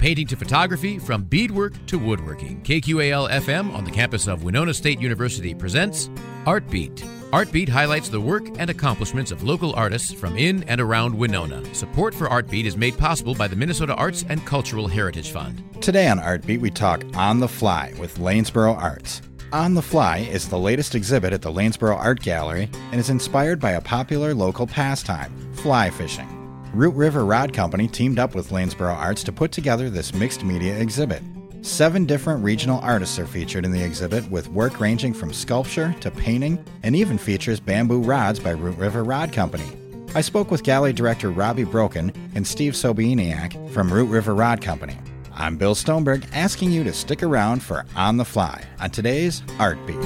painting to photography, from beadwork to woodworking. KQAL FM on the campus of Winona State University presents Artbeat. Artbeat highlights the work and accomplishments of local artists from in and around Winona. Support for Artbeat is made possible by the Minnesota Arts and Cultural Heritage Fund. Today on Artbeat, we talk On the Fly with Lanesboro Arts. On the Fly is the latest exhibit at the Lanesboro Art Gallery and is inspired by a popular local pastime, fly fishing. Root River Rod Company teamed up with Lanesboro Arts to put together this mixed media exhibit. Seven different regional artists are featured in the exhibit, with work ranging from sculpture to painting, and even features bamboo rods by Root River Rod Company. I spoke with gallery director Robbie Broken and Steve Sobieniak from Root River Rod Company. I'm Bill Stoneberg, asking you to stick around for On the Fly on today's Art Beat.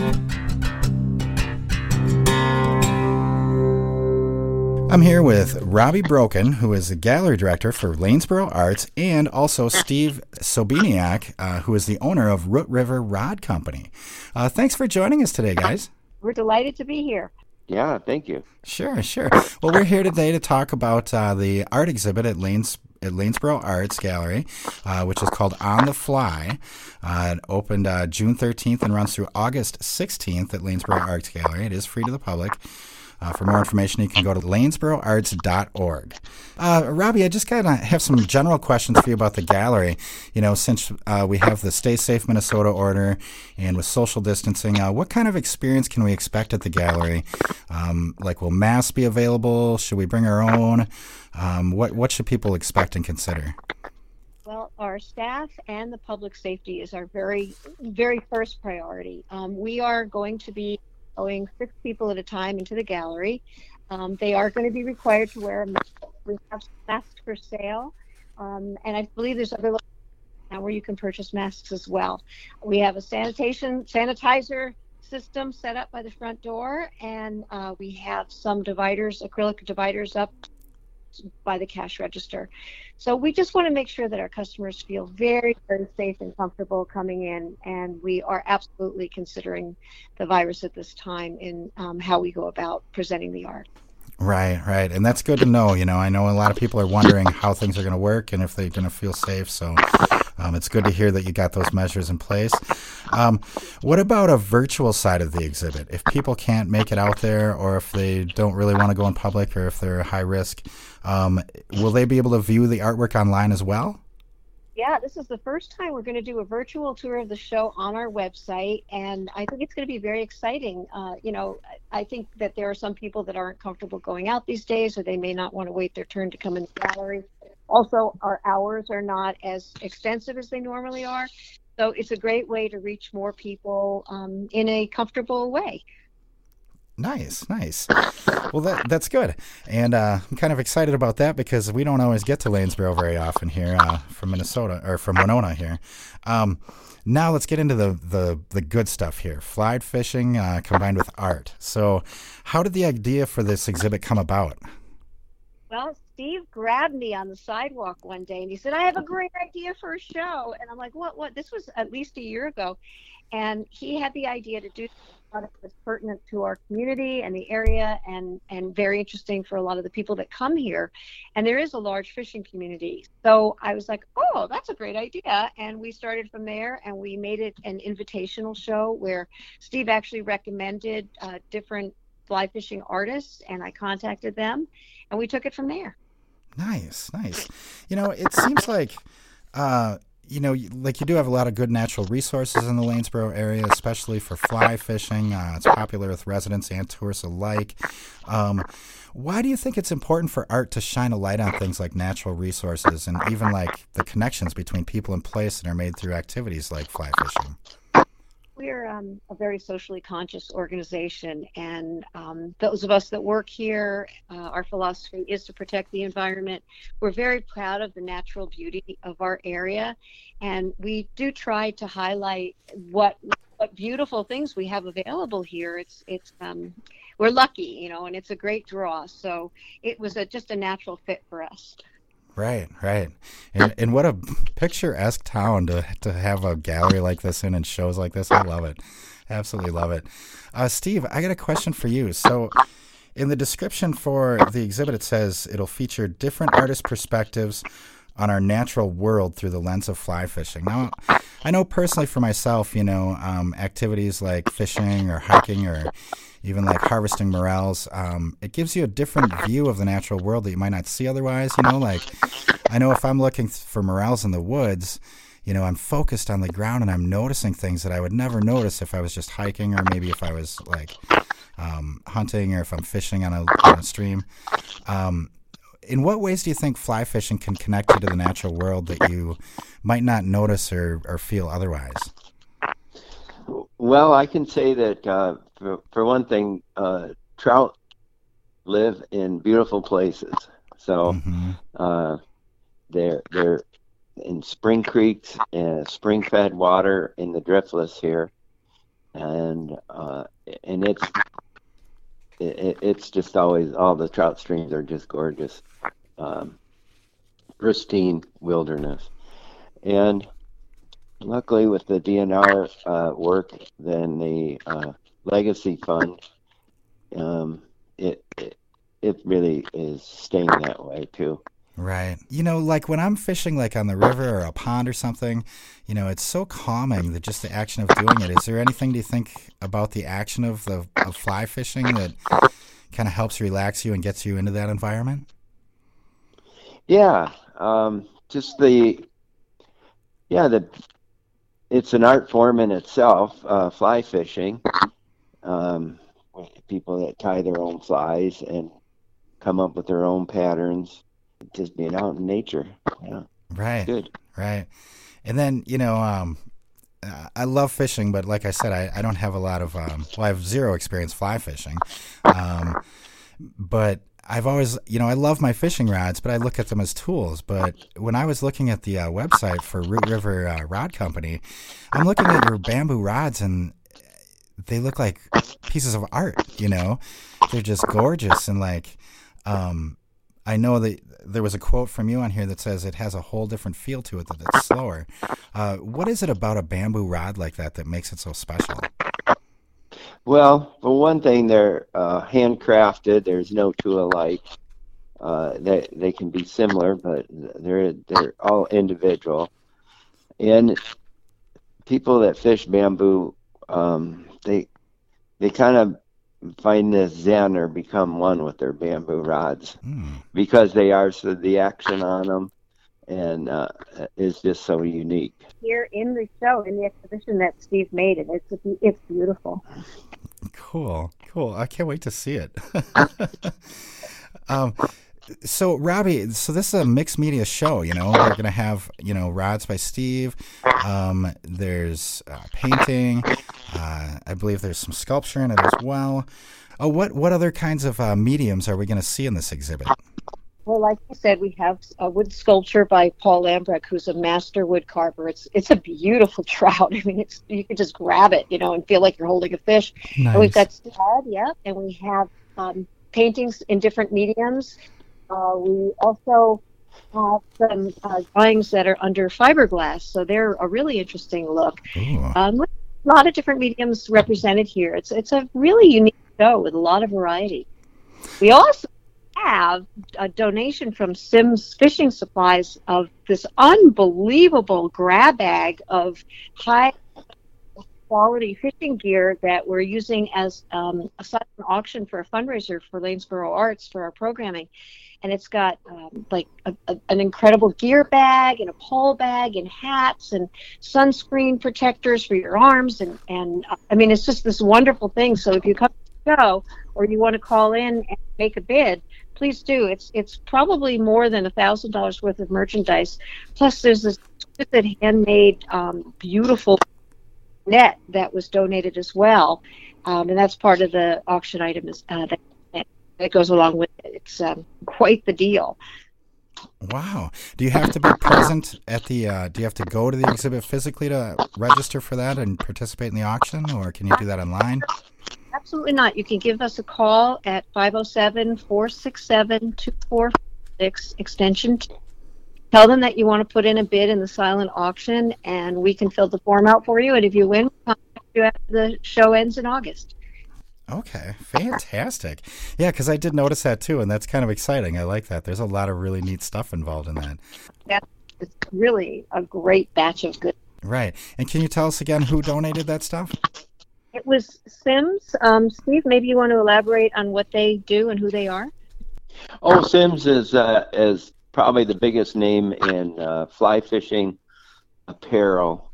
I'm here with Robbie Broken, who is the gallery director for Lanesboro Arts, and also Steve Sobieniak, uh, who is the owner of Root River Rod Company. Uh, thanks for joining us today, guys. We're delighted to be here. Yeah, thank you. Sure, sure. Well, we're here today to talk about uh, the art exhibit at Lanes at Lanesboro Arts Gallery, uh, which is called On the Fly. Uh, it opened uh, June 13th and runs through August 16th at Lanesboro Arts Gallery. It is free to the public. Uh, for more information, you can go to lanesboroarts.org. Uh, Robbie, I just kind of have some general questions for you about the gallery. You know, since uh, we have the Stay Safe Minnesota order and with social distancing, uh, what kind of experience can we expect at the gallery? Um, like, will masks be available? Should we bring our own? Um, what what should people expect and consider? Well, our staff and the public safety is our very, very first priority. Um, we are going to be allowing six people at a time into the gallery. Um, they are going to be required to wear a mask. We have masks for sale, um, and I believe there's other now where you can purchase masks as well. We have a sanitation sanitizer system set up by the front door, and uh, we have some dividers, acrylic dividers up by the cash register. So we just want to make sure that our customers feel very, very safe and comfortable coming in. And we are absolutely considering the virus at this time in um, how we go about presenting the art. Right, right. And that's good to know. You know, I know a lot of people are wondering how things are going to work and if they're going to feel safe. So um, it's good to hear that you got those measures in place. Um, what about a virtual side of the exhibit? If people can't make it out there, or if they don't really want to go in public, or if they're high risk, um, will they be able to view the artwork online as well? Yeah, this is the first time we're going to do a virtual tour of the show on our website, and I think it's going to be very exciting. Uh, you know, I think that there are some people that aren't comfortable going out these days, or they may not want to wait their turn to come in the gallery. Also, our hours are not as extensive as they normally are, so it's a great way to reach more people um, in a comfortable way. Nice, nice. Well, that that's good, and uh, I'm kind of excited about that because we don't always get to Lanesboro very often here uh, from Minnesota or from Winona here. Um, now let's get into the the, the good stuff here: fly fishing uh, combined with art. So, how did the idea for this exhibit come about? Well, Steve grabbed me on the sidewalk one day and he said, "I have a great idea for a show." And I'm like, "What? What?" This was at least a year ago, and he had the idea to do something that was pertinent to our community and the area, and and very interesting for a lot of the people that come here. And there is a large fishing community, so I was like, "Oh, that's a great idea." And we started from there, and we made it an invitational show where Steve actually recommended uh, different fly fishing artists, and I contacted them, and we took it from there. Nice, nice. You know, it seems like, uh, you know, like you do have a lot of good natural resources in the Lanesboro area, especially for fly fishing. Uh, it's popular with residents and tourists alike. Um, why do you think it's important for art to shine a light on things like natural resources and even like the connections between people and place that are made through activities like fly fishing? We're um, a very socially conscious organization, and um, those of us that work here, uh, our philosophy is to protect the environment. We're very proud of the natural beauty of our area, and we do try to highlight what what beautiful things we have available here. It's it's um, we're lucky, you know, and it's a great draw. So it was a, just a natural fit for us. Right, right, and and what a picturesque town to to have a gallery like this in and shows like this. I love it, absolutely love it. Uh, Steve, I got a question for you. So, in the description for the exhibit, it says it'll feature different artist perspectives on our natural world through the lens of fly fishing. Now, I know personally for myself, you know, um, activities like fishing or hiking or even like harvesting morels, um, it gives you a different view of the natural world that you might not see otherwise. You know, like I know if I'm looking for morels in the woods, you know, I'm focused on the ground and I'm noticing things that I would never notice if I was just hiking or maybe if I was like um, hunting or if I'm fishing on a, on a stream. Um, in what ways do you think fly fishing can connect you to the natural world that you might not notice or, or feel otherwise? Well, I can say that uh, for, for, one thing, uh, trout live in beautiful places. So mm-hmm. uh, they're they're in spring creeks and spring fed water in the driftless here, and uh, and it's it, it's just always all the trout streams are just gorgeous, um, pristine wilderness, and luckily with the DNR uh, work, then the uh, legacy fund, um, it, it it really is staying that way too. Right. You know, like when I'm fishing like on the river or a pond or something, you know, it's so calming that just the action of doing it. Is there anything do you think about the action of the of fly fishing that kind of helps relax you and gets you into that environment? Yeah. Um, just the yeah, the it's an art form in itself, uh, fly fishing. Um, people that tie their own flies and come up with their own patterns just being out in nature. Yeah. Right. Good. Right. And then, you know, um, I love fishing, but like I said, I, I don't have a lot of, um, well, I have zero experience fly fishing. Um, but I've always, you know, I love my fishing rods, but I look at them as tools. But when I was looking at the uh, website for Root River uh, Rod Company, I'm looking at your bamboo rods and they look like pieces of art, you know? They're just gorgeous and like, um, I know that there was a quote from you on here that says it has a whole different feel to it that it's slower. Uh, what is it about a bamboo rod like that that makes it so special? Well, for one thing, they're uh, handcrafted. There's no two alike. Uh, they they can be similar, but they're they're all individual. And people that fish bamboo, um, they they kind of find this zen or become one with their bamboo rods mm. because they are so the action on them and uh, is just so unique. Here in the show, in the exhibition that Steve made, it it's it's beautiful. Cool, cool. I can't wait to see it. um, so Robbie, so this is a mixed media show. You know, we're gonna have you know rods by Steve. Um, there's uh, painting. Uh, I believe there's some sculpture in it as well. Oh, what what other kinds of uh, mediums are we going to see in this exhibit? Well, like I said, we have a wood sculpture by Paul Lambrecht, who's a master wood carver. It's it's a beautiful trout. I mean, it's you can just grab it, you know, and feel like you're holding a fish. Nice. And we've got stud, yeah, and we have um, paintings in different mediums. Uh, we also have some uh, drawings that are under fiberglass, so they're a really interesting look. Um, a lot of different mediums represented here. It's it's a really unique show with a lot of variety. We also have a donation from Simms Fishing Supplies of this unbelievable grab bag of high quality fishing gear that we're using as um, a silent auction for a fundraiser for Lanesboro Arts for our programming. And it's got um, like a, a, an incredible gear bag and a pole bag and hats and sunscreen protectors for your arms. And, and uh, I mean, it's just this wonderful thing. So if you come to the show or you want to call in and make a bid, please do. It's it's probably more than a thousand dollars worth of merchandise. Plus, there's this handmade, um, beautiful net that was donated as well, um, and that's part of the auction item uh, that, that goes along with it. It's um, quite the deal. Wow. Do you have to be present at the? Uh, do you have to go to the exhibit physically to register for that and participate in the auction, or can you do that online? Absolutely not. You can give us a call at 507 467 2446 extension. Tell them that you want to put in a bid in the silent auction, and we can fill the form out for you. And if you win, contact you after the show ends in August. Okay, fantastic. Yeah, because I did notice that too, and that's kind of exciting. I like that. There's a lot of really neat stuff involved in that. That's really a great batch of good. Right. And can you tell us again who donated that stuff? It was Simms. Um, Steve, maybe you want to elaborate on what they do and who they are? Oh, Simms is uh, is probably the biggest name in uh, fly fishing, apparel,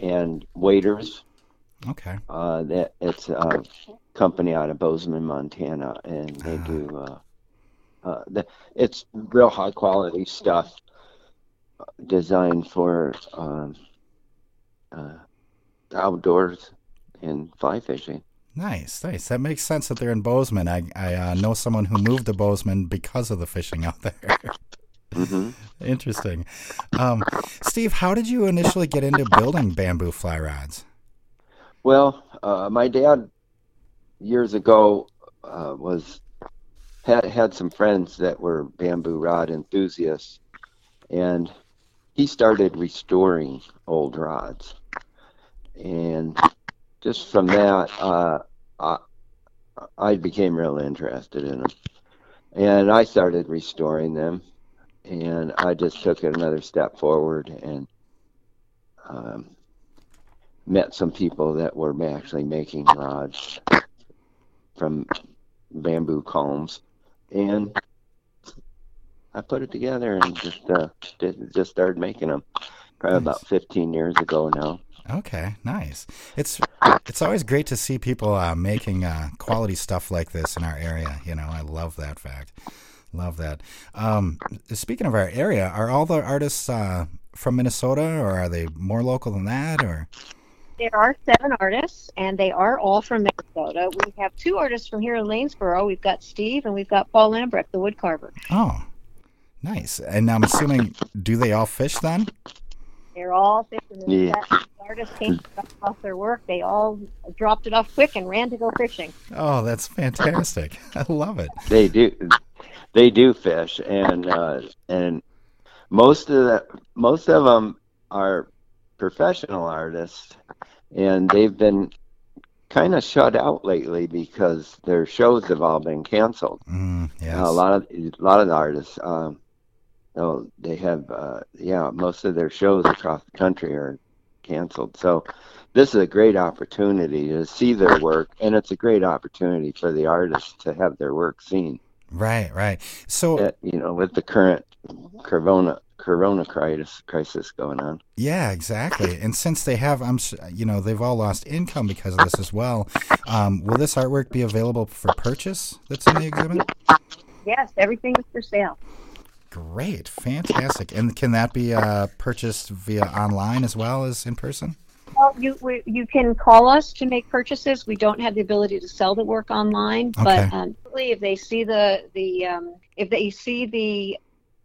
and waders. Okay. Uh, that it's a company out of Bozeman, Montana, and they Ah. do. Uh, uh, the, it's real high quality stuff uh, designed for um, uh, outdoors and fly fishing. Nice, nice. That makes sense that they're in Bozeman. I, I uh, know someone who moved to Bozeman because of the fishing out there. hmm Interesting. Um, Steve, how did you initially get into building bamboo fly rods? Well, uh, my dad years ago uh, was had had some friends that were bamboo rod enthusiasts, and he started restoring old rods, and just from that, uh, I, I became real interested in them, and I started restoring them, and I just took it another step forward and. Um, met some people that were actually making rods from bamboo culms, and I put it together and just uh, did, just started making them. Probably Nice. about 15 years ago now. Okay, nice. It's it's always great to see people uh, making uh, quality stuff like this in our area. You know, I love that fact. Love that. Um, speaking of our area, are all the artists uh, from Minnesota, or are they more local than that? Or There are seven artists, and they are all from Minnesota. We have two artists from here in Lanesboro. We've got Steve, and we've got Paul Lambrecht, the woodcarver. oh, nice. And I'm assuming, do they all fish then? They're all fishing. Yeah. That artists came off their work. They all dropped it off quick and ran to go fishing. Oh, that's fantastic. I love it. They do, they do fish, and uh, and most of the most of them are professional artists, and they've been kind of shut out lately because their shows have all been canceled. Mm, yes. Uh, a lot of a lot of the artists, um, oh, they have uh, yeah, most of their shows across the country are canceled. So this is a great opportunity to see their work, and it's a great opportunity for the artists to have their work seen. Right, right. So, Uh, you know, with the current corona corona crisis crisis going on. yeah, exactly. And since they have, I'm, you know, they've all lost income because of this as well. Um, will this artwork be available for purchase? That's in the exhibit. Yes, everything is for sale. Great, fantastic. And can that be uh, purchased via online as well as in person? Well, you we, you can call us to make purchases. We don't have the ability to sell the work online, Okay. but um, if they see the the um, if they see the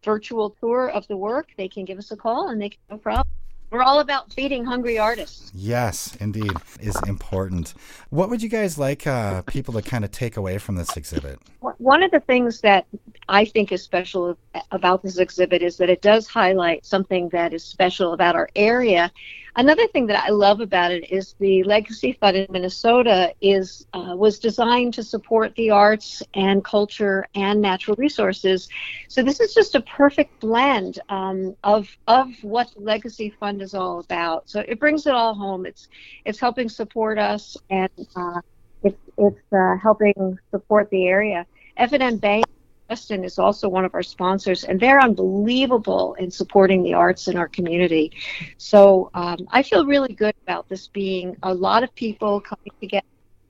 virtual tour of the work, they can give us a call and they can no problem. We're all about feeding hungry artists. Yes, indeed, is important. What would you guys like uh, people to kind of take away from this exhibit? One of the things that I think is special about this exhibit is that it does highlight something that is special about our area. Another thing that I love about it is the Legacy Fund in Minnesota is uh, was designed to support the arts and culture and natural resources. So this is just a perfect blend um, of of what Legacy Fund is all about. So it brings it all home. It's it's helping support us and uh, it's it's uh, helping support the area. F&M Bank Weston is also one of our sponsors, and they're unbelievable in supporting the arts in our community. So um, I feel really good about this being a lot of people coming together.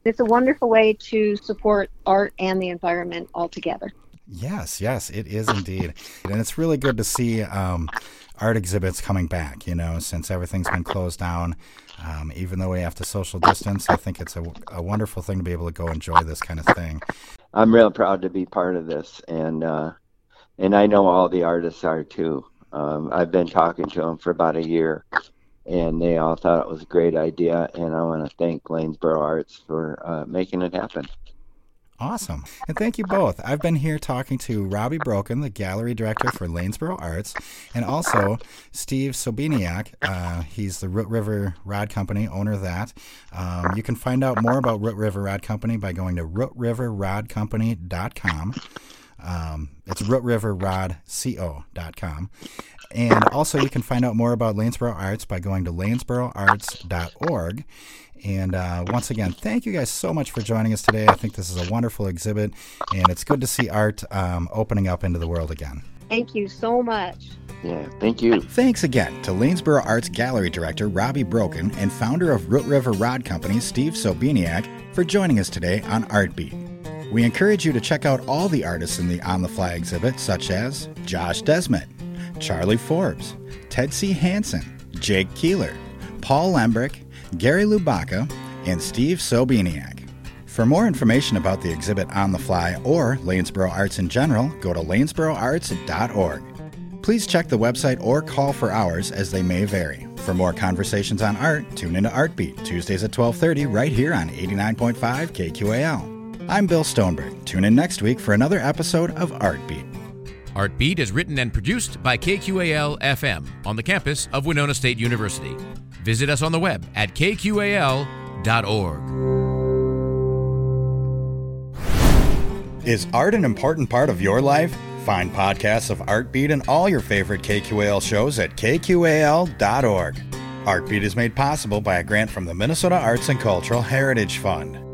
It's a wonderful way to support art and the environment all together. Yes, yes, it is indeed. And it's really good to see um, art exhibits coming back, you know, since everything's been closed down. Um, even though we have to social distance, I think it's a, a wonderful thing to be able to go enjoy this kind of thing. I'm real proud to be part of this, and uh, and I know all the artists are too. Um, I've been talking to them for about a year, and they all thought it was a great idea. And I want to thank Lanesboro Arts for uh, making it happen. Awesome. And thank you both. I've been here talking to Robbie Broken, the gallery director for Lanesboro Arts, and also Steve Sobieniak. Uh, he's the Root River Rod Company, owner of that. Um, you can find out more about Root River Rod Company by going to rootriverrodcompany.com. Um, it's rootriverrodco.com. And also, you can find out more about Lanesboro Arts by going to lanesboroarts.org. And uh, once again, thank you guys so much for joining us today. I think this is a wonderful exhibit, and it's good to see art um, opening up into the world again. Thank you so much. Yeah, thank you. Thanks again to Lanesboro Arts Gallery Director Robbie Broken and founder of Root River Rod Company, Steve Sobieniak, for joining us today on Artbeat. We encourage you to check out all the artists in the On the Fly exhibit, such as Josh Desmet, Charlie Forbes, Ted C. Hansen, Jake Keeler, Paul Lambrecht, Gary Lubaka, and Steve Sobieniak. For more information about the exhibit On the Fly or Lanesboro Arts in general, go to lanesboroarts.org. Please check the website or call for hours as they may vary. For more conversations on art, tune into Artbeat Tuesdays at 12:30 right here on 89.5 KQAL. I'm Bill Stoneberg. Tune in next week for another episode of Artbeat. Artbeat is written and produced by KQAL FM on the campus of Winona State University. Visit us on the web at kqal.org. Is art an important part of your life? Find podcasts of Artbeat and all your favorite KQAL shows at kqal.org. Artbeat is made possible by a grant from the Minnesota Arts and Cultural Heritage Fund.